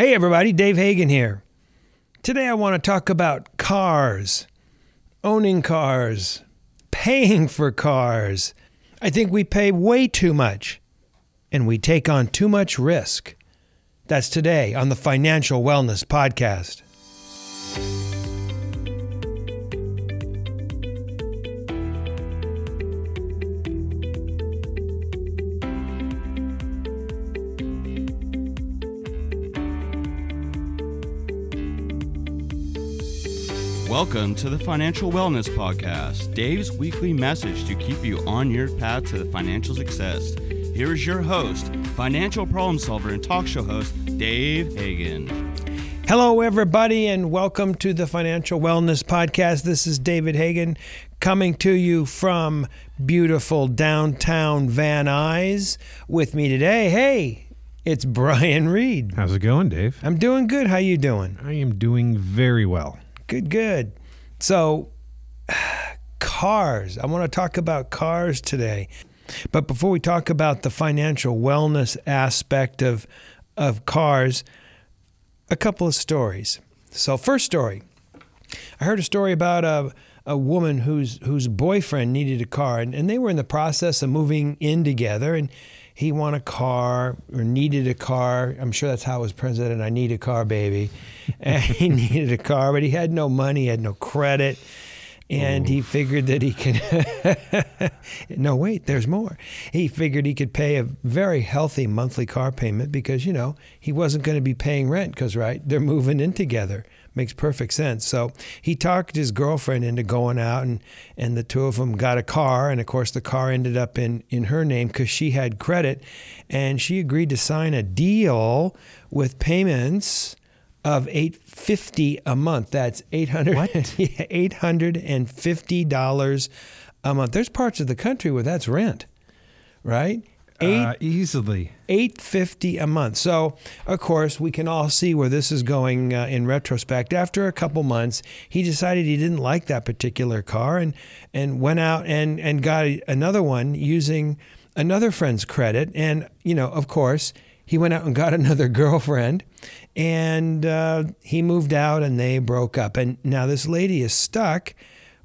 Hey, everybody, Dave Hagan here. Today I want to talk about cars, owning cars, paying for cars. I think we pay way too much and we take on too much risk. That's today on the Financial Wellness Podcast. Welcome to the Financial Wellness Podcast, Dave's weekly message to keep you on your path to financial success. Here is your host, financial problem solver and talk show host, Dave Hagen. Hello, everybody, and welcome to the Financial Wellness Podcast. This is David Hagen coming to you from beautiful downtown Van Nuys. With me today, hey, it's Brian Reed. How's it going, Dave? I'm doing good. How you doing? I am doing very well. Good, good. So, cars. I want to talk about cars today. But before we talk about the financial wellness aspect of of cars, a couple of stories. So, first story. I heard a story about a a woman whose whose boyfriend needed a car and, and they were in the process of moving in together and he wanted a car or needed a car. I'm sure that's how it was presented. I need a car, baby. And he needed a car, but he had no money, he had no credit. And he figured that he could. no, wait, there's more. He figured he could pay a very healthy monthly car payment because, you know, he wasn't going to be paying rent because, right, they're moving in together. Makes perfect sense. So he talked his girlfriend into going out, and, and the two of them got a car. And of course, the car ended up in, in her name because she had credit. And she agreed to sign a deal with payments of 850 a month. That's 800 $850 a month. There's parts of the country where that's rent, right? Eight, Uh, easily. 850 a month. So, of course, we can all see where this is going uh, in retrospect. After a couple months, he decided he didn't like that particular car and and went out and and got another one using another friend's credit and, you know, of course, he went out and got another girlfriend and uh, he moved out and they broke up. And now this lady is stuck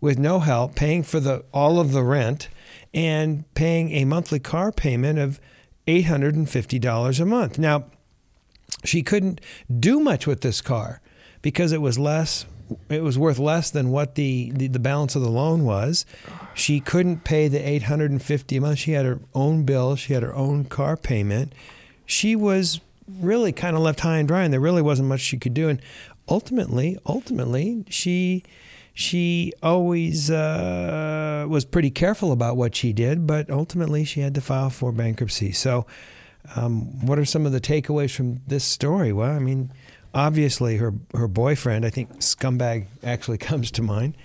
with no help, paying for the all of the rent and paying a monthly car payment of $850 a month. Now, she couldn't do much with this car because it was less it was worth less than what the, the, the balance of the loan was. She couldn't pay the 850 a month. She had her own bill, she had her own car payment. She was really kind of left high and dry and there really wasn't much she could do and ultimately ultimately she she always uh, was pretty careful about what she did, but ultimately she had to file for bankruptcy. So, um, what are some of the takeaways from this story? Well, I mean, obviously her her boyfriend, I think scumbag actually comes to mind,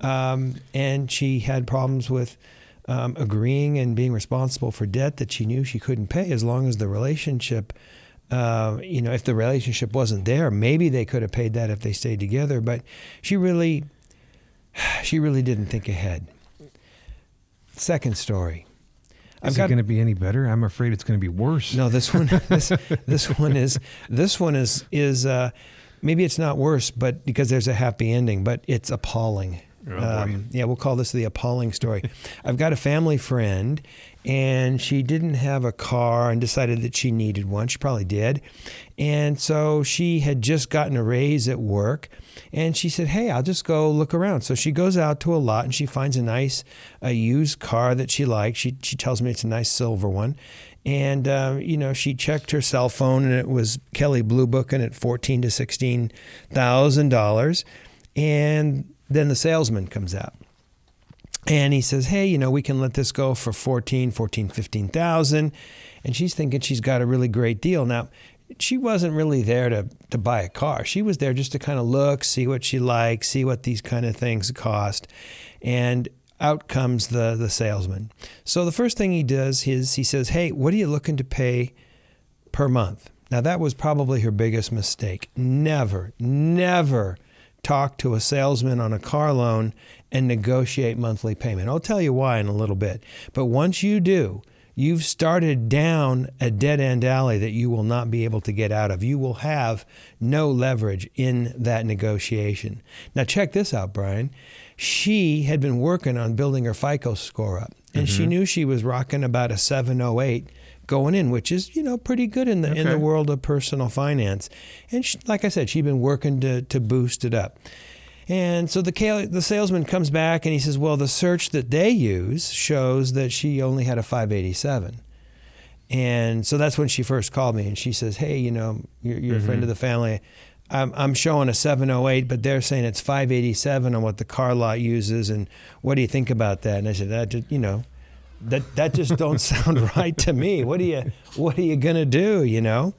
um, and she had problems with. Um, agreeing and being responsible for debt that she knew she couldn't pay as long as the relationship uh, you know, if the relationship wasn't there, maybe they could have paid that if they stayed together. But she really, she really didn't think ahead. Second story. Is it going to be any better? I'm afraid it's going to be worse. No, this one, this, this one is, this one is is uh, maybe it's not worse, but because there's a happy ending, but it's appalling. Oh, um, yeah, we'll call this the appalling story. I've got a family friend, and she didn't have a car and decided that she needed one. She probably did. And so she had just gotten a raise at work, and she said, Hey, I'll just go look around. So she goes out to a lot and she finds a nice a used car that she likes. She, she tells me it's a nice silver one. And, uh, you know, she checked her cell phone and it was Kelly Blue Booking at fourteen to $16,000. And then the salesman comes out and he says, Hey, you know, we can let this go for 14, 14, 15,000. And she's thinking she's got a really great deal. Now, she wasn't really there to, to buy a car. She was there just to kind of look, see what she likes, see what these kind of things cost. And out comes the, the salesman. So the first thing he does is he says, Hey, what are you looking to pay per month? Now, that was probably her biggest mistake. Never, never talk to a salesman on a car loan and negotiate monthly payment. I'll tell you why in a little bit. But once you do, you've started down a dead end alley that you will not be able to get out of. You will have no leverage in that negotiation. Now, check this out, Brian. She had been working on building her FICO score up, and she mm-hmm. knew she was rocking about a 708 going in, which is you know pretty good in the in the world of personal finance. And she, like I said, she'd been working to to boost it up. And so the the salesman comes back and he says, "Well, the search that they use shows that she only had a 587." And so that's when she first called me and she says, "Hey, you know, you're, you're a friend of mm-hmm. the family. I'm, I'm showing a 708, but they're saying it's 587 on what the car lot uses. And what do you think about that?" And I said, "That you know, that that just don't sound right to me. What are you what are you gonna do? You know?"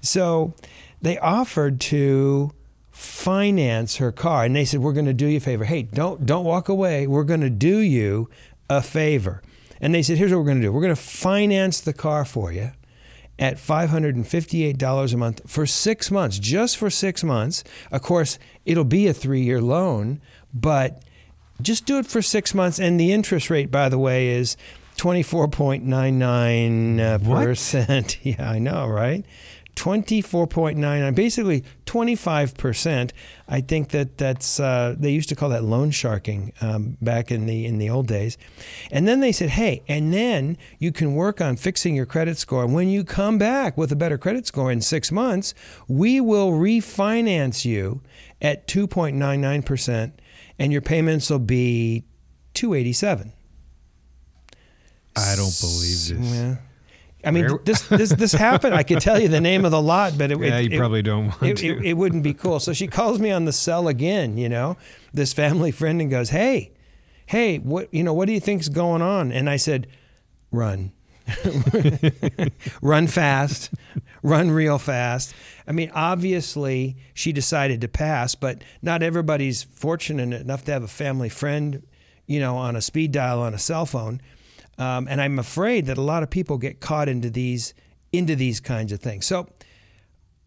So they offered to finance her car, and they said, "We're going to do you a favor. Hey, don't don't walk away. We're going to do you a favor." And they said, "Here's what we're going to do. We're going to finance the car for you." At $558 a month for six months, just for six months. Of course, it'll be a three year loan, but just do it for six months. And the interest rate, by the way, is 24.99%. uh? Yeah, I know, right? 24.99, basically 25%. I think that that's uh, they used to call that loan sharking um, back in the in the old days. And then they said, "Hey, and then you can work on fixing your credit score. When you come back with a better credit score in 6 months, we will refinance you at 2.99% and your payments will be 287." I don't believe this. Yeah. I mean, this this this happened. I could tell you the name of the lot, but it, Yeah, it, you it- probably don't want it, to. it, it wouldn't be cool. So she calls me on the cell again, you know, this family friend, and goes, "Hey, hey, what you know? What do you think's going on?" And I said, "Run, run fast, run real fast." I mean, obviously she decided to pass, but not everybody's fortunate enough to have a family friend, you know, on a speed dial on a cell phone. Um, and I'm afraid that a lot of people get caught into these into these kinds of things. So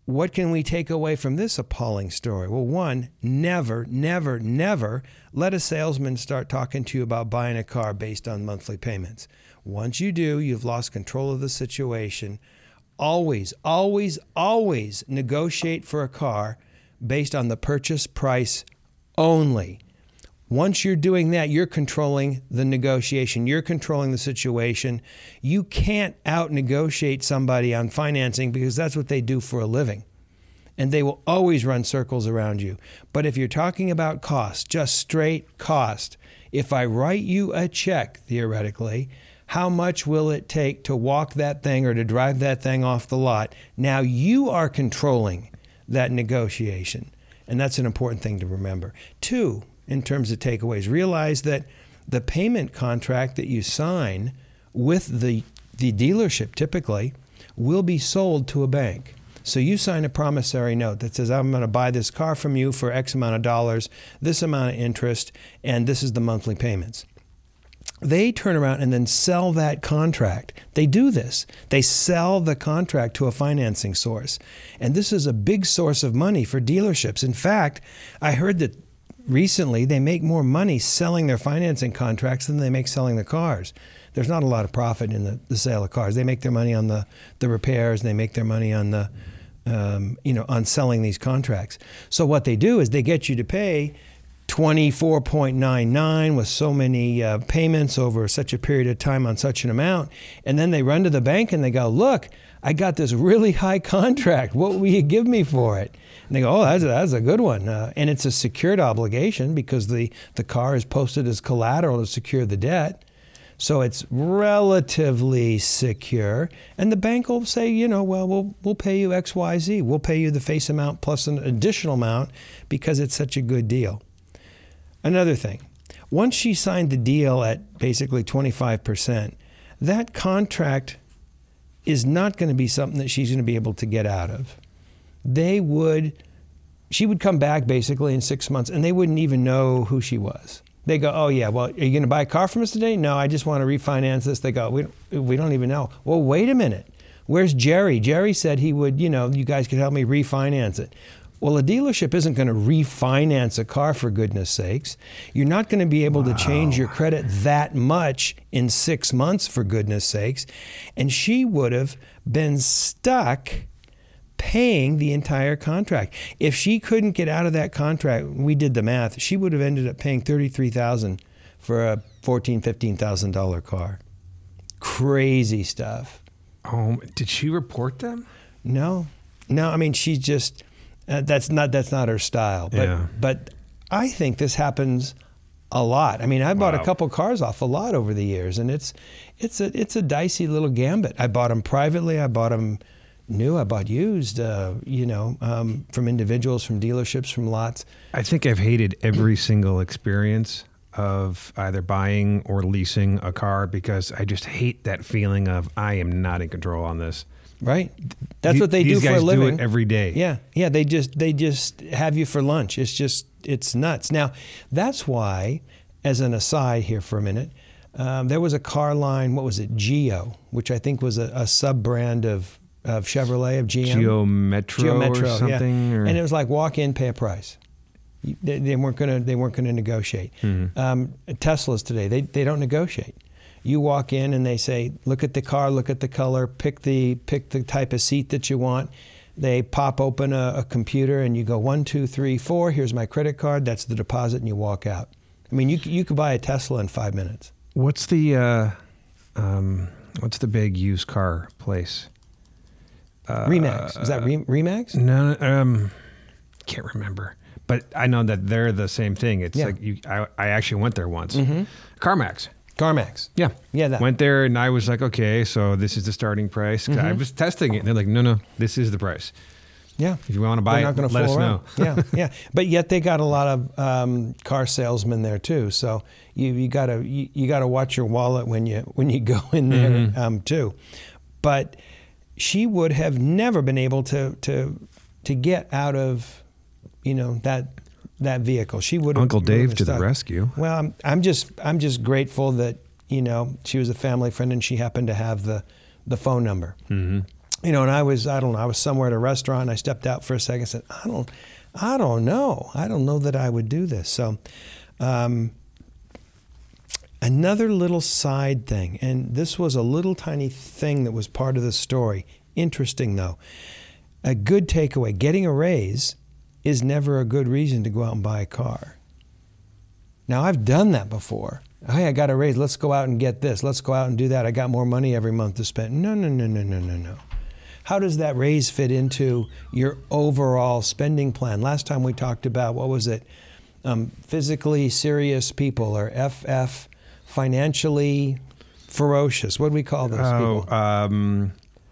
what can we take away from this appalling story? Well, one, never, never, never let a salesman start talking to you about buying a car based on monthly payments. Once you do, you've lost control of the situation. Always, always, always negotiate for a car based on the purchase price only. Once you're doing that, you're controlling the negotiation. You're controlling the situation. You can't out negotiate somebody on financing because that's what they do for a living. And they will always run circles around you. But if you're talking about cost, just straight cost, if I write you a check, theoretically, how much will it take to walk that thing or to drive that thing off the lot? Now you are controlling that negotiation. And that's an important thing to remember. Two, in terms of takeaways, realize that the payment contract that you sign with the, the dealership typically will be sold to a bank. So you sign a promissory note that says, I'm going to buy this car from you for X amount of dollars, this amount of interest, and this is the monthly payments they turn around and then sell that contract. They do this. They sell the contract to a financing source. And this is a big source of money for dealerships. In fact, I heard that recently they make more money selling their financing contracts than they make selling the cars. There's not a lot of profit in the, the sale of cars. They make their money on the, the repairs and they make their money on the um, you know on selling these contracts. So what they do is they get you to pay 24.99 with so many uh, payments over such a period of time on such an amount. And then they run to the bank and they go, Look, I got this really high contract. What will you give me for it? And they go, Oh, that's a, that's a good one. Uh, and it's a secured obligation because the, the car is posted as collateral to secure the debt. So it's relatively secure. And the bank will say, you know, well, we'll, we'll pay you X, Y, Z. We'll pay you the face amount plus an additional amount because it's such a good deal. Another thing, once she signed the deal at basically 25%, that contract is not going to be something that she's going to be able to get out of. They would, she would come back basically in six months and they wouldn't even know who she was. They go, oh yeah, well, are you going to buy a car from us today? No, I just want to refinance this. They go, we, we don't even know. Well, wait a minute. Where's Jerry? Jerry said he would, you know, you guys could help me refinance it. Well, a dealership isn't going to refinance a car for goodness sakes. You're not going to be able to change your credit that much in six months for goodness sakes. And she would have been stuck paying the entire contract. If she couldn't get out of that contract, we did the math, she would have ended up paying 33000 for a $14,000, $15,000 car. Crazy stuff. Oh, did she report them? No, no. I mean, she's just uh, that's not that's not her style. But Yeah. but I think this happens a lot. I mean, I bought a couple cars off a lot over the years, and it's it's a it's a dicey little gambit. I bought them privately. I bought them new. I bought used. Uh, you know, um, from individuals, from dealerships, from lots. I think I've hated every single experience of either buying or leasing a car because I just hate that feeling of I am not in control on this. Right. That's what they these do for a living. Do it every day. Yeah, yeah. They just they just have you for lunch. It's just it's nuts. Now that's why, as an aside here for a minute, um, there was a car line. What was it? Geo, which I think was a, a sub brand of of Chevrolet of GM. Geo Metro, Geo Metro, or something. yeah. or- And it was like walk in, pay a price. They, they weren't gonna they weren't gonna negotiate. Mm-hmm. Um, Teslas today they they don't negotiate. You walk in and they say, look at the car, look at the color, pick the pick the type of seat that you want. They pop open a, a computer and you go one two three four. Here's my credit card. That's the deposit, and you walk out. I mean, you you could buy a Tesla in five minutes. What's the uh, um, what's the big used car place? Uh, Remax is that Re- Remax? No, um, can't remember. But I know that they're the same thing. It's Yeah. like you. I, I actually went there once. Mhm. CarMax. CarMax. Yeah, Yeah, that. went there and I was like, okay, so this is the starting price. Mm-hmm. I was testing it. And they're like, no, no, this is the price. Yeah. If you want to buy They're not it, going to let us around. know. yeah, yeah. But yet they got a lot of um, car salesmen there too. So you you gotta you, you gotta watch your wallet when you when you go in there Mm-hmm. um, too. But she would have never been able to to to get out of you know that that vehicle. She would have Uncle Dave to the rescue. Well, I'm, I'm just I'm just grateful that you know she was a family friend and she happened to have the the phone number. Mm-hmm. You know, and I was I don't know I was somewhere at a restaurant. And I stepped out for a second. and Said I don't I don't know I don't know that I would do this. So. Um, Another little side thing, and this was a little tiny thing that was part of the story. Interesting though. A good takeaway getting a raise is never a good reason to go out and buy a car. Now, I've done that before. Hey, I got a raise. Let's go out and get this. Let's go out and do that. I got more money every month to spend. No, no, no, no, no, no, no. How does that raise fit into your overall spending plan? Last time we talked about, what was it? Um, physically serious people or FF, financially ferocious. What do we call those Oh, people? um,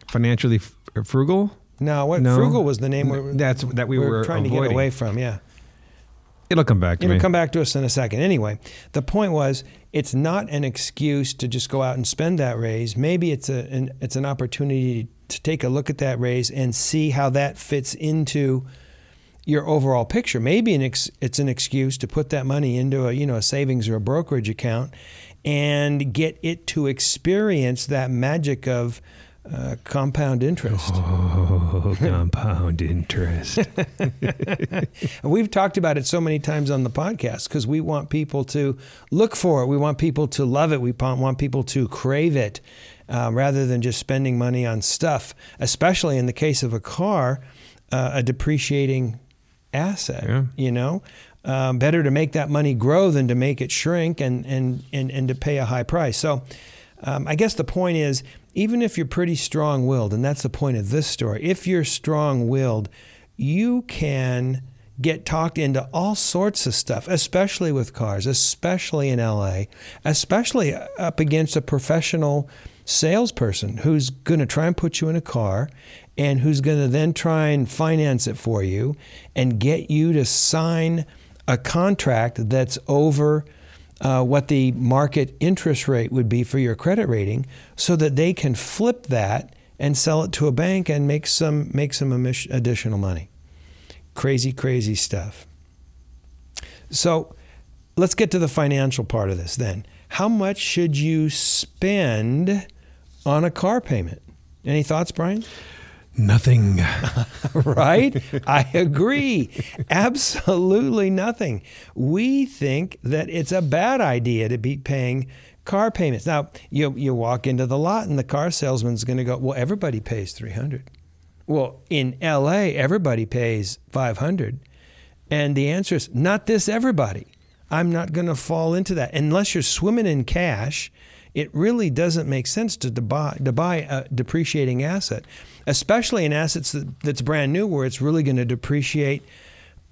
financially frugal. No, what no. frugal was the name we that's- that we were trying to get away from. Yeah. It'll come back to It'll me. come back to us in a second. Anyway, the point was, it's not an excuse to just go out and spend that raise. Maybe it's a an, it's an opportunity to take a look at that raise and see how that fits into your overall picture. Maybe an ex, it's an excuse to put that money into a you know a savings or a brokerage account and get it to experience that magic of uh, compound interest. Oh, compound interest. We've talked about it so many times on the podcast because we want people to look for it. We want people to love it. We want people to crave it uh, rather than just spending money on stuff, especially in the case of a car, uh, a depreciating asset. Yeah. You know, um, better to make that money grow than to make it shrink and, and, and, and to pay a high price. So um, I guess the point is, even if you're pretty strong willed, and that's the point of this story, if you're strong willed, you can get talked into all sorts of stuff, especially with cars, especially in LA, especially up against a professional salesperson who's going to try and put you in a car and who's going to then try and finance it for you and get you to sign a contract that's over uh, what the market interest rate would be for your credit rating so that they can flip that and sell it to a bank and make some make some additional money. Crazy, crazy stuff. So let's get to the financial part of this then. How much should you spend on a car payment? Any thoughts, Brian? Nothing. right? I agree. Absolutely nothing. We think that it's a bad idea to be paying car payments. Now, you you walk into the lot and the car salesman's going to go, "Well, everybody pays 300." Well, in LA, everybody pays 500. And the answer is not this everybody. I'm not going to fall into that unless you're swimming in cash. It really doesn't make sense to, buy, to buy a depreciating asset, especially an asset that's brand new where it's really going to depreciate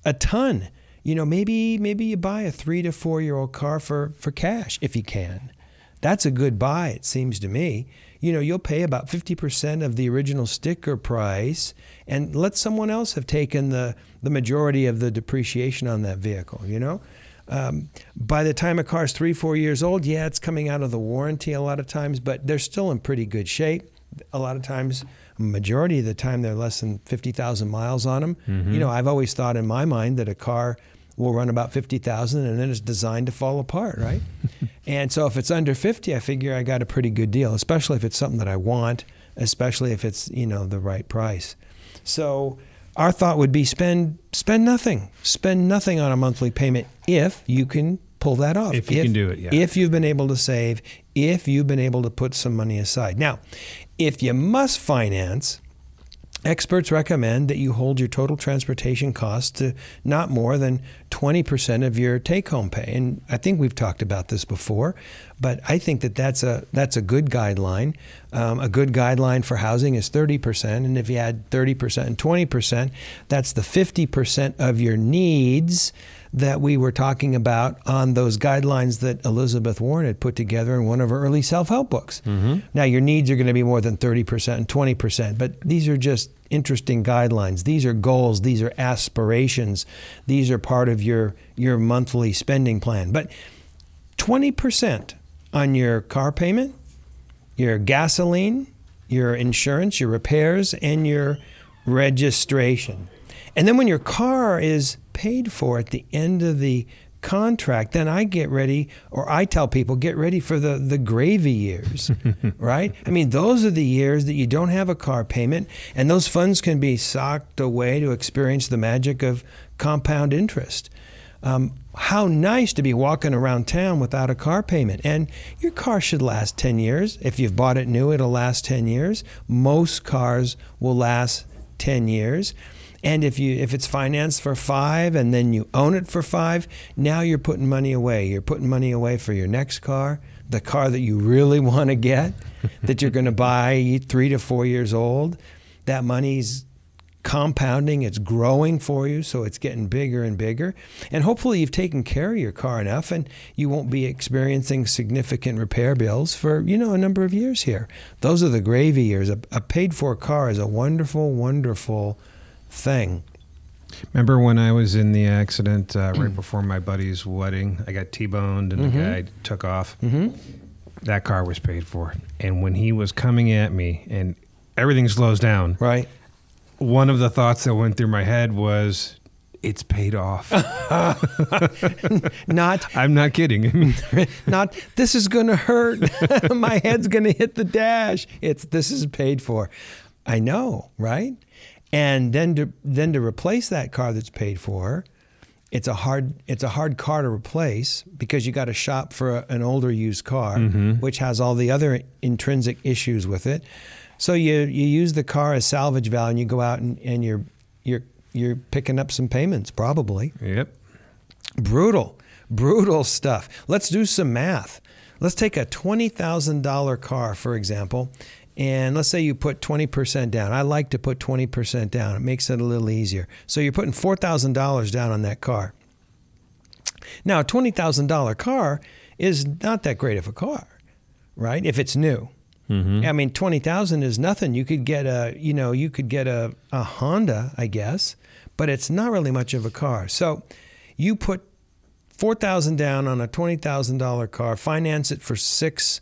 a ton. You know, maybe maybe you buy a three to four year old car for, for cash if you can. That's a good buy, it seems to me. You know, you'll pay about 50% of the original sticker price and let someone else have taken the, the majority of the depreciation on that vehicle, you know? Um, by the time a car's three, four years old, yeah, it's coming out of the warranty a lot of times, but they're still in pretty good shape. A lot of times, majority of the time, they're less than 50,000 miles on them. Mm-hmm. You know, I've always thought in my mind that a car will run about 50,000 and then it's designed to fall apart, right? and so if it's under 50, I figure I got a pretty good deal, especially if it's something that I want, especially if it's, you know, the right price. So our thought would be spend spend nothing. Spend nothing on a monthly payment if you can pull that off. If you if, can do it, yeah. If you've been able to save, if you've been able to put some money aside. Now, if you must finance, Experts recommend that you hold your total transportation costs to not more than 20% of your take-home pay. And I think we've talked about this before, but I think that that's a that's a good guideline. Um, a good guideline for housing is 30%, and if you add 30% and 20%, that's the 50% of your needs that we were talking about on those guidelines that Elizabeth Warren had put together in one of her early self help books. Mm-hmm. Now, your needs are going to be more than 30% and 20%, but these are just interesting guidelines. These are goals, these are aspirations, these are part of your, your monthly spending plan. But 20% on your car payment, your gasoline, your insurance, your repairs, and your registration. And then when your car is paid for at the end of the contract, then I get ready, or I tell people, get ready for the, the gravy years, right? I mean, those are the years that you don't have a car payment, and those funds can be socked away to experience the magic of compound interest. Um, how nice to be walking around town without a car payment. And your car should last 10 years. If you've bought it new, it'll last 10 years. Most cars will last 10 years. And if you if it's financed for five and then you own it for five, now you're putting money away. You're putting money away for your next car, the car that you really want to get, that you're going to buy three to four years old. That money's compounding, it's growing for you, so it's getting bigger and bigger. And hopefully, you've taken care of your car enough and you won't be experiencing significant repair bills for, you know, a number of years here. Those are the gravy years. A, a paid for car is a wonderful, wonderful thing. Remember when I was in the accident uh, right before my buddy's wedding? I got T-boned and mm-hmm. the guy took off. Mm-hmm. That car was paid for, and when he was coming at me, and everything slows down. Right. One of the thoughts that went through my head was, "It's paid off." not. I'm not kidding. not. This is going to hurt. my head's going to hit the dash. It's this is paid for. I know, right? And then to then to replace that car that's paid for it's a hard it's a hard car to replace because you got to shop for a, an older used car mm-hmm. which has all the other intrinsic issues with it. So you you use the car as salvage value and you go out and, and you're you're you're picking up some payments probably. Yep. Brutal brutal stuff. Let's do some math. Let's take a $20000 car for example and let's say you put 20% down. I like to put 20% down. It makes it a little easier. So you're putting $4,000 down on that car. Now, a $20,000 car is not that great of a car, right? If it's new. Mm-hmm. I mean, 20,000 is nothing. You could get a, you know, you could get a, a Honda, I guess, but it's not really much of a car. So you put 4,000 down on a $20,000 car, finance it for 6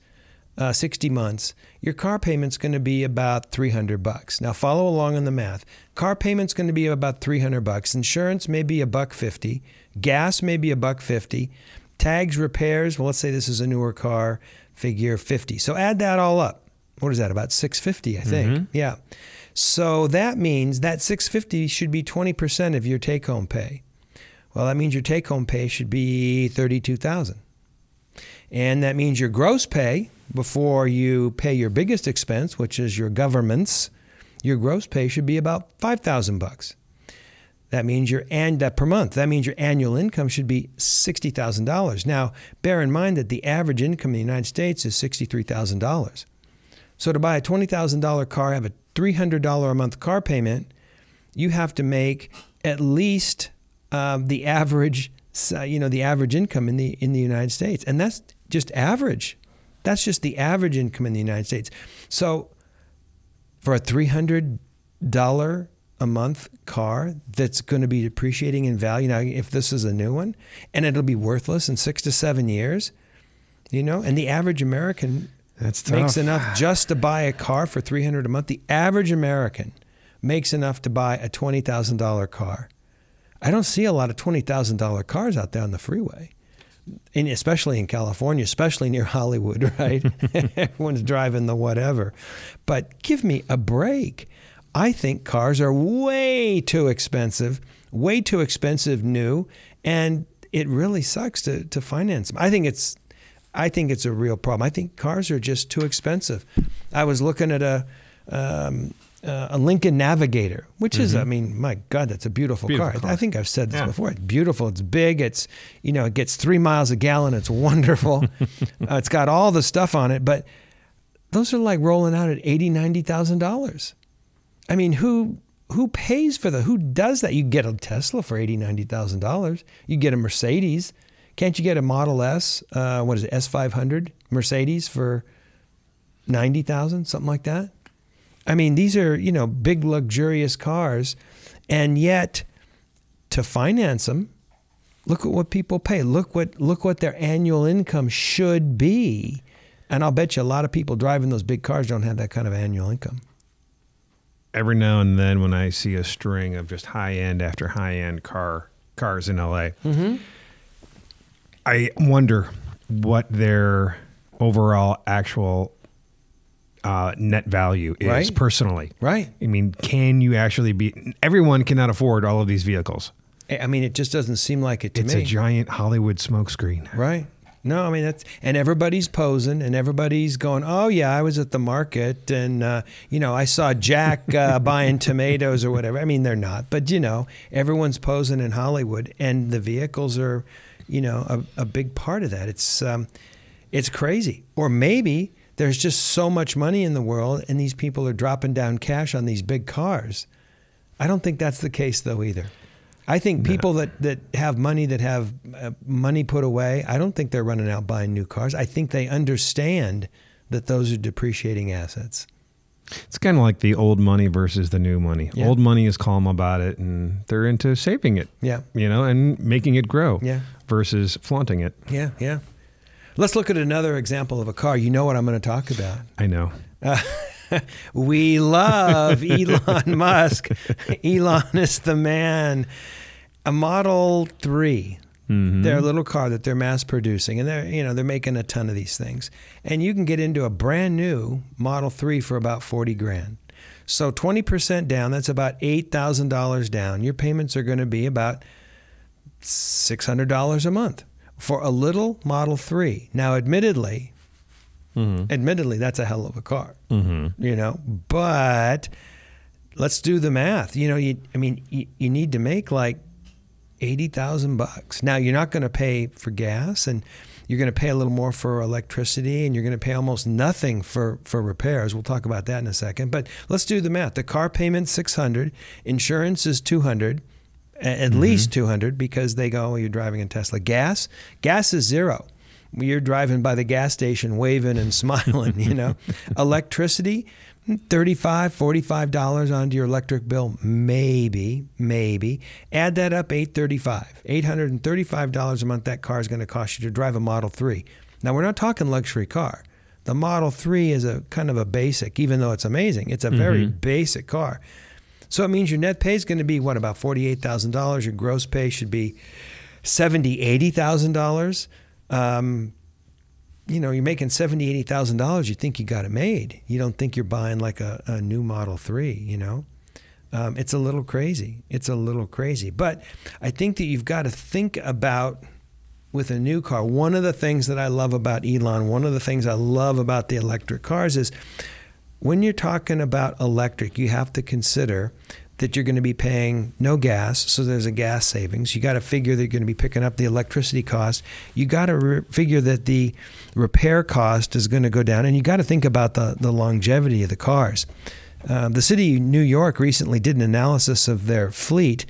uh, 60 months, your car payment's going to be about 300 bucks. Now follow along on the math. Car payment's going to be about 300 bucks. Insurance may be a buck 50. Gas may be a buck 50. Tags, repairs, well let's say this is a newer car, figure 50. So add that all up. What is that? About 650, I think. Mm-hmm. Yeah. So that means that 650 should be 20% of your take home pay. Well, that means your take home pay should be 32,000. And that means your gross pay before you pay your biggest expense, which is your government's, your gross pay should be about 5,000 bucks. That means your and uh, per month. That means your annual income should be sixty thousand dollars. Now, bear in mind that the average income in the United States is sixty-three thousand dollars. So to buy a twenty thousand dollar car, have a three hundred dollar a month car payment, you have to make at least um, the average, uh, you know, the average income in the in the United States, and that's just average. That's just the average income in the United States. So, for a three hundred dollar a month car that's going to be depreciating in value now if this is a new one and it'll be worthless in 6 to 7 years you know and the average american That's makes enough just to buy a car for 300 a month the average american makes enough to buy a $20,000 car i don't see a lot of $20,000 cars out there on the freeway and especially in California, especially near Hollywood, right? Everyone's driving the whatever. But give me a break. I think cars are way too expensive, way too expensive new, and it really sucks to, to finance them. I think it's I think it's a real problem. I think cars are just too expensive. I was looking at a um, uh, a Lincoln Navigator, which is, I mean, my God, that's a beautiful, Beautiful car. car. I think I've said this Yeah. before. It's beautiful. It's big. It's you know, it gets three miles a gallon. It's wonderful. uh, it's got all the stuff on it, but those are like rolling out at eighty, ninety thousand dollars. I mean, who who pays for the? Who does that? You get a Tesla for eighty, ninety thousand dollars. You get a Mercedes. Can't you get a Model S? Uh, what is it? S five hundred Mercedes for ninety thousand, something like that. I mean, these are you know big luxurious cars, and yet to finance them, look at what people pay. Look what look what their annual income should be, and I'll bet you a lot of people driving those big cars don't have that kind of annual income. Every now and then, when I see a string of just high end after high end car cars in LA, Mm-hmm. I wonder what their overall actual uh, net value is Right. personally. Right. I mean, can you actually be? Everyone cannot afford all of these vehicles. I mean, it just doesn't seem like it to It's me. a giant Hollywood smokescreen. Right. No, I mean that's and everybody's posing and everybody's going, "Oh yeah, I was at the market and uh, you know I saw Jack uh, buying tomatoes or whatever." I mean they're not, but you know everyone's posing in Hollywood and the vehicles are, you know, a, a big part of that. It's um, it's crazy. Or maybe there's just so much money in the world and these people are dropping down cash on these big cars. I don't think that's the case though either. I think people that, that have money that have uh, money put away, I don't think they're running out buying new cars. I think they understand that those are depreciating assets. It's kind of like the old money versus the new money. Yeah. Old money is calm about it, and they're into saving it. Yeah. you know, and making it grow. Yeah. versus flaunting it. Yeah, yeah. Let's look at another example of a car. You know what I'm going to talk about. I know. Uh, we love Elon Musk. Elon is the man. A Model 3. Mm-hmm. Their little car that they're mass producing, and they're you know they're making a ton of these things, and you can get into a brand new Model Three for about forty grand. So twenty percent down, that's about eight thousand dollars down. Your payments are going to be about six hundred dollars a month for a little Model Three. Now, admittedly, admittedly, that's a hell of a car Mm-hmm. you know but let's do the math. You know you i mean you, you need to make like 80,000 bucks. Now you're not going to pay for gas and you're going to pay a little more for electricity and you're going to pay almost nothing for for repairs. We'll talk about that in a second. But let's do the math. The car payment 600 insurance is 200 at least mm-hmm. 200 because they go oh, you're driving a tesla. Gas gas is zero. You're driving by the gas station waving and smiling you know? Electricity 35 45 dollars onto your electric bill maybe maybe. Add that up 835 835 dollars a month that car is going to cost you to drive a model 3 now we're not talking luxury car. The model 3 is a kind of a basic even though it's amazing it's a very mm-hmm. basic car so it means your net pay is going to be what about forty-eight thousand dollars? Your gross pay should be seventy, eighty thousand dollars. Um, you know, you're making seventy, eighty thousand dollars. You think you got it made. You don't think you're buying like a, a new Model Three. You know, um, it's a little crazy. It's a little crazy. But I think that you've got to think about with a new car. One of the things that I love about Elon, one of the things I love about the electric cars is when you're talking about electric, you have to consider that you're going to be paying no gas, so there's a gas savings. You got to figure that you're going to be picking up the electricity cost. You got to re- figure that the repair cost is going to go down, and you got to think about the, the longevity of the cars. Uh, the city of New York recently did an analysis of their fleet,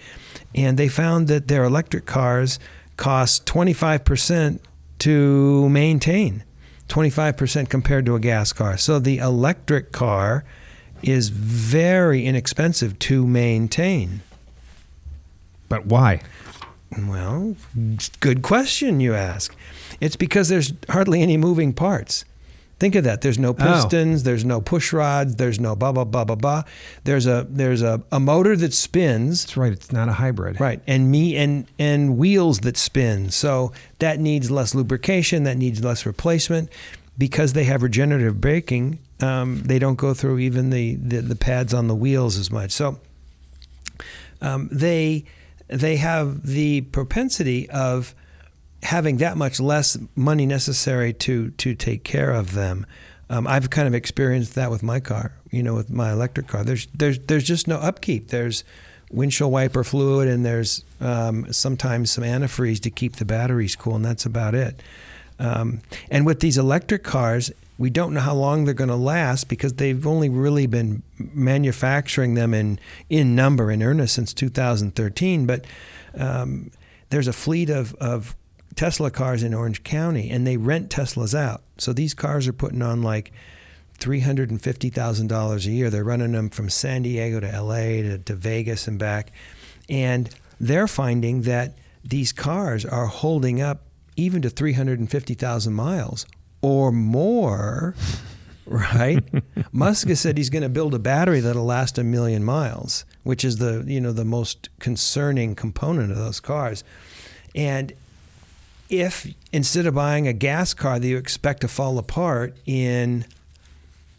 and they found that their electric cars cost 25% to maintain, 25% compared to a gas car. So the electric car is very inexpensive to maintain. But why? Well, good question you ask. It's because there's hardly any moving parts. Think of that. There's no pistons, oh. there's no push rods, there's no blah blah blah blah blah. There's a there's a, a motor that spins. That's right. It's not a hybrid. Right. And me and and wheels that spin. So that needs less lubrication, that needs less replacement. Because they have regenerative braking, um, they don't go through even the, the, the, pads on the wheels as much. So um, they they have the propensity of having that much less money necessary to to take care of them. Um, I've kind of experienced that with my car. You know, with my electric car, there's there's there's just no upkeep. There's windshield wiper fluid, and there's um, sometimes some antifreeze to keep the batteries cool, and that's about it. Um, and with these electric cars, we don't know how long they're going to last because they've only really been manufacturing them in in number in earnest since 2013. But um, there's a fleet of, of Tesla cars in Orange County, and they rent Teslas out. So these cars are putting on like three hundred and fifty thousand dollars a year. They're running them from San Diego to L.A. to, to Vegas and back, and they're finding that these cars are holding up even to 350,000 miles or more, right? Musk has said he's going to build a battery that'll last a million miles, which is the you know the most concerning component of those cars. And if instead of buying a gas car that you expect to fall apart in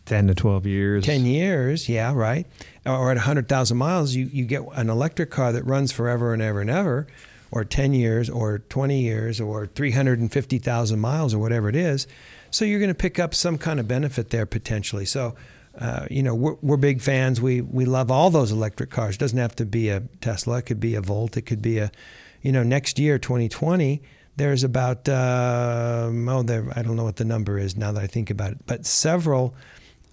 10 to 12 years 10 years yeah right or at 100000 miles you, you get an electric car that runs forever and ever and ever or 10 years or 20 years or 350,000 miles or whatever it is. So you're going to pick up some kind of benefit there potentially. So, uh, you know, we're, we're big fans. We, we love all those electric cars. It doesn't have to be a Tesla. It could be a Volt. It could be a, you know, next year, 2020, there's about, um, oh, there, I don't know what the number is now that I think about it, but several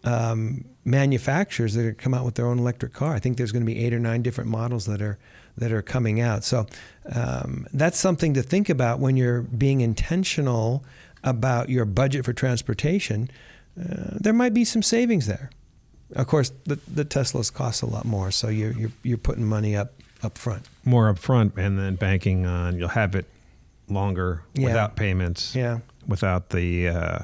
um, manufacturers that are come out with their own electric car. I think there's going to be eight or nine different models that are that are coming out. So um, that's something to think about when you're being intentional about your budget for transportation. Uh, there might be some savings there. Of course, the, the Teslas cost a lot more, so you're, you're you're putting money up up front. More up front, and then banking on you'll have it longer yeah. without payments. Yeah. Without the uh,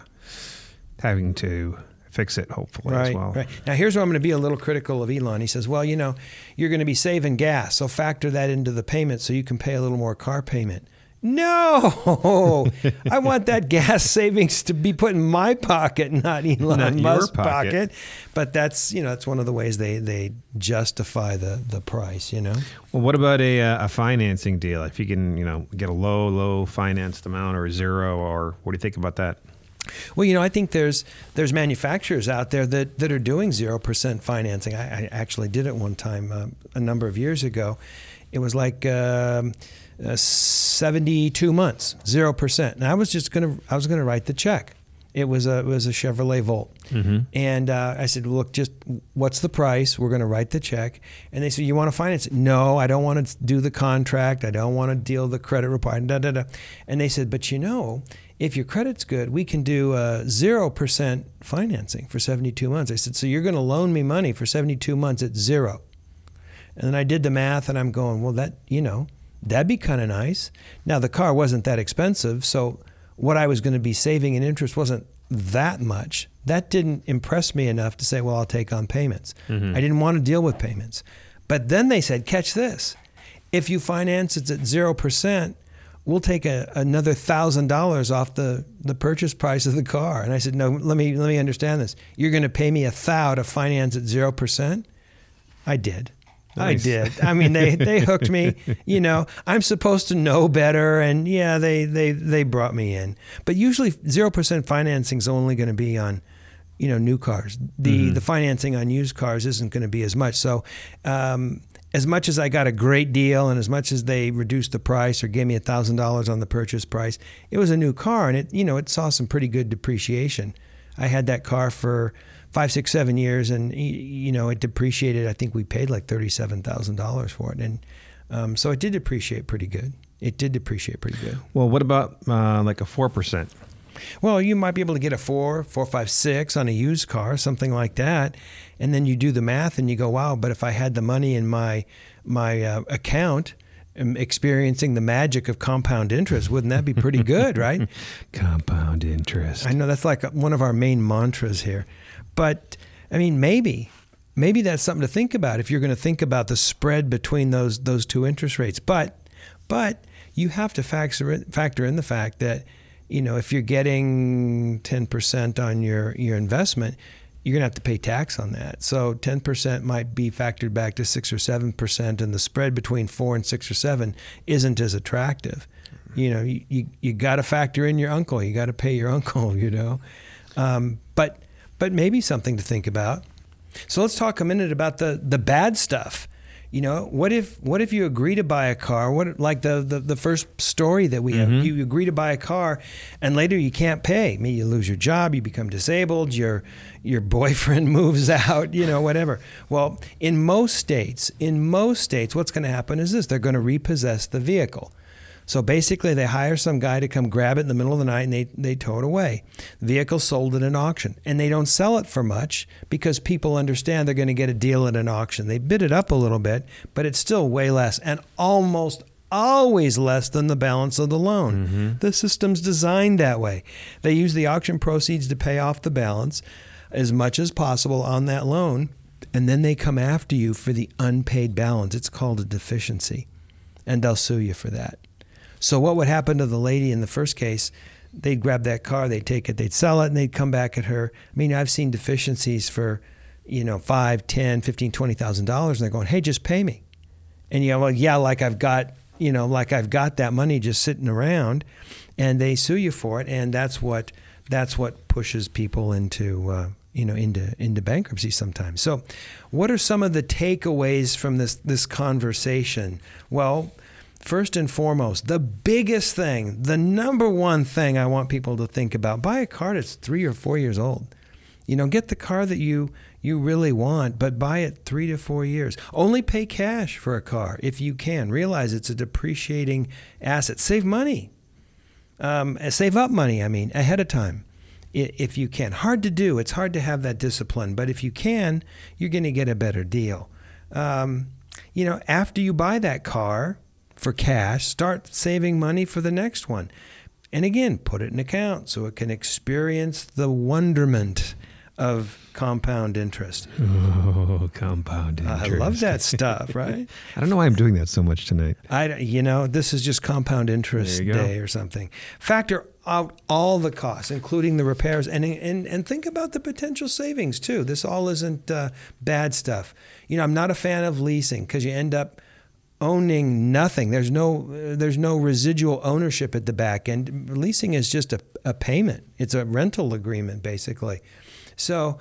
having to fix it, hopefully, right, as well. Right. Now, here's where I'm going to be a little critical of Elon. He says, well, you know, you're going to be saving gas, so factor that into the payment so you can pay a little more car payment. No, I want that gas savings to be put in my pocket, not Elon not Musk's pocket. pocket. But that's you know that's one of the ways they they justify the the price. You know. Well, what about a a financing deal? If you can you know get a low low financed amount or zero, or what do you think about that? Well, you know, I think there's there's manufacturers out there that, that are doing zero percent financing. I, I, actually did it one time uh, a number of years ago. It was like um, uh, 72 months, zero percent, and I was just gonna I was gonna write the check. It was a it was a Chevrolet Volt, mm-hmm. and uh, I said, "Look, just what's the price? We're going to write the check." And they said, "You want to finance it?" No, I don't want to do the contract. I don't want to deal the credit report. Da, da, da. And they said, "But you know, if your credit's good, we can do uh, zero percent financing for 72 months." I said, "So you're going to loan me money for 72 months at zero?" And then I did the math, and I'm going, "Well, that you know, that'd be kind of nice." Now the car wasn't that expensive, so what I was going to be saving in interest wasn't that much. That didn't impress me enough to say, well, I'll take on payments. Mm-hmm. I didn't want to deal with payments. But then they said, catch this. If you finance it's at 0%, we'll take a, another thousand dollars off the, the purchase price of the car. And I said, no, let me let me understand this. You're going to pay me a thou to finance at zero percent. I did. Nice. I did. I mean, they, they hooked me. You know, I'm supposed to know better, and yeah, they they they brought me in. But usually, zero percent financing is only going to be on, you know, new cars. The mm-hmm. the financing on used cars isn't going to be as much. So, um, as much as I got a great deal, and as much as they reduced the price or gave me a thousand dollars on the purchase price, it was a new car, and it you know it saw some pretty good depreciation. I had that car for five, six, seven years, and you know it depreciated. I think we paid like thirty-seven thousand dollars for it, and um, so it did depreciate pretty good. It did depreciate pretty good. Well, what about uh, like a four percent? Well, you might be able to get a four, four, five, six on a used car, something like that, and then you do the math and you go, wow. But if I had the money in my my uh, account experiencing the magic of compound interest. Wouldn't that be pretty good, right? compound interest. I know that's like one of our main mantras here. But I mean, maybe, maybe that's something to think about if you're going to think about the spread between those those two interest rates. But, but you have to factor in, factor in the fact that you know if you're getting 10% on your your investment you're going to have to pay tax on that. So 10% might be factored back to 6 or 7%, and the spread between 4 and 6 or 7 isn't as attractive. You know, you, you, you got to factor in your uncle. You got to pay your uncle, you know. Um, but but maybe something to think about. So let's talk a minute about the the bad stuff. You know, what if what if you agree to buy a car? What like the the, the first story that we mm-hmm. have, you agree to buy a car, and later you can't pay. Maybe you lose your job, you become disabled, your your boyfriend moves out, you know, whatever. Well, in most states, in most states, what's going to happen is this: they're going to repossess the vehicle. So basically, they hire some guy to come grab it in the middle of the night and they, they tow it away. The vehicle's sold at an auction. And they don't sell it for much because people understand they're going to get a deal at an auction. They bid it up a little bit, but it's still way less and almost always less than the balance of the loan. Mm-hmm. The system's designed that way. They use the auction proceeds to pay off the balance as much as possible on that loan. And then they come after you for the unpaid balance. It's called a deficiency. And they'll sue you for that. So what would happen to the lady in the first case? They'd grab that car, they'd take it, they'd sell it, and they'd come back at her. I mean, I've seen deficiencies for, you know, five, ten, fifteen, twenty thousand dollars, and they're going, "Hey, just pay me." And you know, well, yeah, like I've got, you know, like I've got that money just sitting around, and they sue you for it, and that's what that's what pushes people into. Uh, you know into into bankruptcy sometimes. So, what are some of the takeaways from this this conversation? Well, First and foremost, the biggest thing, the number one thing I want people to think about buy a car that's three or four years old. You know, get the car that you you really want, but buy it three to four years. Only pay cash for a car if you can. Realize it's a depreciating asset. Save money. Um, save up money, I mean, ahead of time if you can. Hard to do. It's hard to have that discipline, but if you can, you're going to get a better deal. Um, you know, after you buy that car, for cash, start saving money for the next one. And again, put it in account so it can experience the wonderment of compound interest. Oh, compound interest. I love that stuff, right? I don't know why I'm doing that so much tonight. I, you know, this is just compound interest day or something. Factor out all the costs, including the repairs, and and and think about the potential savings too. This all isn't uh, bad stuff. You know, I'm not a fan of leasing because you end up owning nothing. There's no there's no residual ownership at the back end. Leasing is just a, a payment. It's a rental agreement basically. So,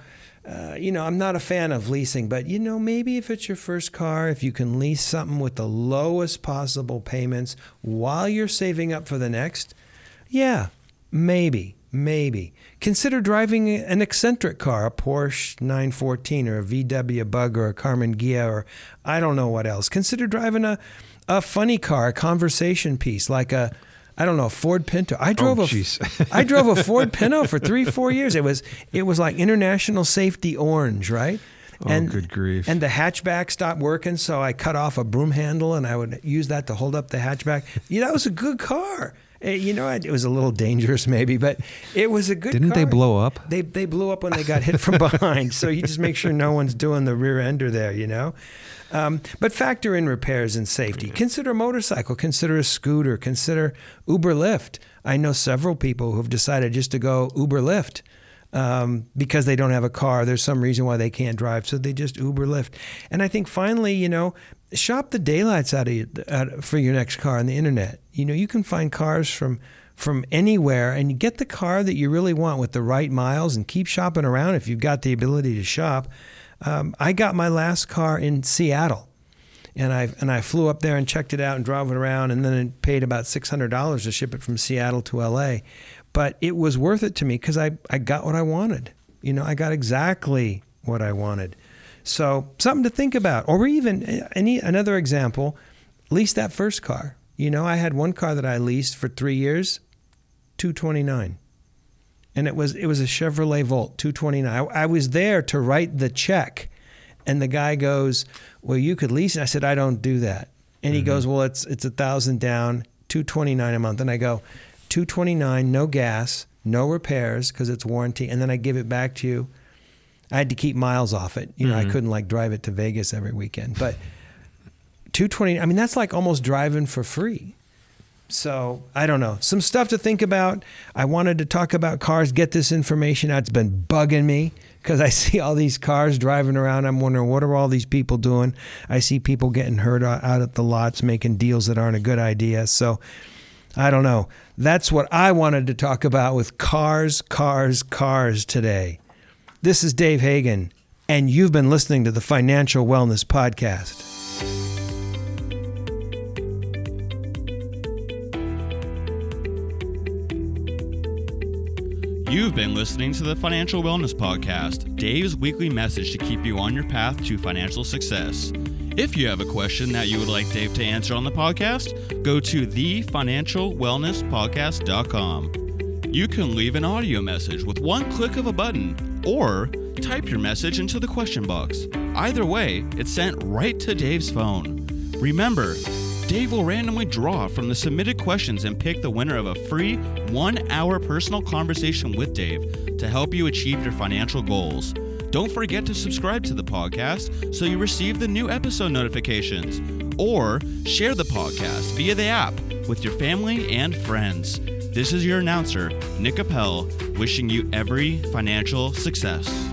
uh, you know, I'm not a fan of leasing, but you know, maybe if it's your first car, if you can lease something with the lowest possible payments while you're saving up for the next, yeah, maybe, maybe. Consider driving an eccentric car, a Porsche 914 or a VW Bug or a Karmann Ghia or I don't know what else. Consider driving a, a funny car, a conversation piece like a I don't know, a Ford Pinto. I drove oh, a I drove a Ford Pinto for 3 4 years. It was it was like international safety orange, right? Oh, good grief. And the hatchback stopped working, so I cut off a broom handle and I would use that to hold up the hatchback. Yeah, that was a good car. Eh, You know, it was a little dangerous maybe, but it was a good Didn't they blow up? They they blew up when they got hit from behind. So you just make sure no one's doing the rear ender there, you know. Um, but factor in repairs and safety. Consider a motorcycle. Consider a scooter. Consider Uber Lyft. I know several people who've decided just to go Uber Lyft um, because they don't have a car. There's some reason why they can't drive, so they just Uber Lyft. And I think finally, you know, shop the daylights out of you, out for your next car on the internet. You know, you can find cars from from anywhere, and you get the car that you really want with the right miles, and keep shopping around if you've got the ability to shop. Um, I got my last car in Seattle and I and I flew up there and checked it out and drove it around, and then it paid about six hundred dollars to ship it from Seattle to L.A. But it was worth it to me because I I got what I wanted. You know, I got exactly what I wanted. So something to think about, or even eh, any another example, lease that first car. You know, I had one car that I leased for three years, two twenty nine and it was it was a Chevrolet Volt 229. I, I was there to write the check, and the guy goes, "Well, you could lease it." I said, "I don't do that," and he goes, "Well, it's it's a thousand down, 229 a month," and I go, "229, no gas, no repairs because it's warranty," and then I give it back to you. I had to keep miles off it. You know, I mm-hmm. couldn't like drive it to Vegas every weekend, but 220. I mean, that's like almost driving for free. So I don't know. Some stuff to think about. I wanted to talk about cars, get this information out. It's been bugging me because I see all these cars driving around. I'm wondering what are all these people doing. I see people getting hurt out at the lots, making deals that aren't a good idea. So I don't know. That's what I wanted to talk about with cars, cars, cars today. This is Dave Hagan, and you've been listening to the Financial Wellness Podcast. You've been listening to the Financial Wellness Podcast, Dave's weekly message to keep you on your path to financial success. If you have a question that you would like Dave to answer on the podcast, go to thefinancialwellnesspodcast.com. You can leave an audio message with one click of a button or type your message into the question box. Either way, it's sent right to Dave's phone. Remember, Dave will randomly draw from the submitted questions and pick the winner of a free one hour personal conversation with Dave to help you achieve your financial goals. Don't forget to subscribe to the podcast so you receive the new episode notifications, or share the podcast via the app with your family and friends. This is your announcer, Nick Appel, wishing you every financial success.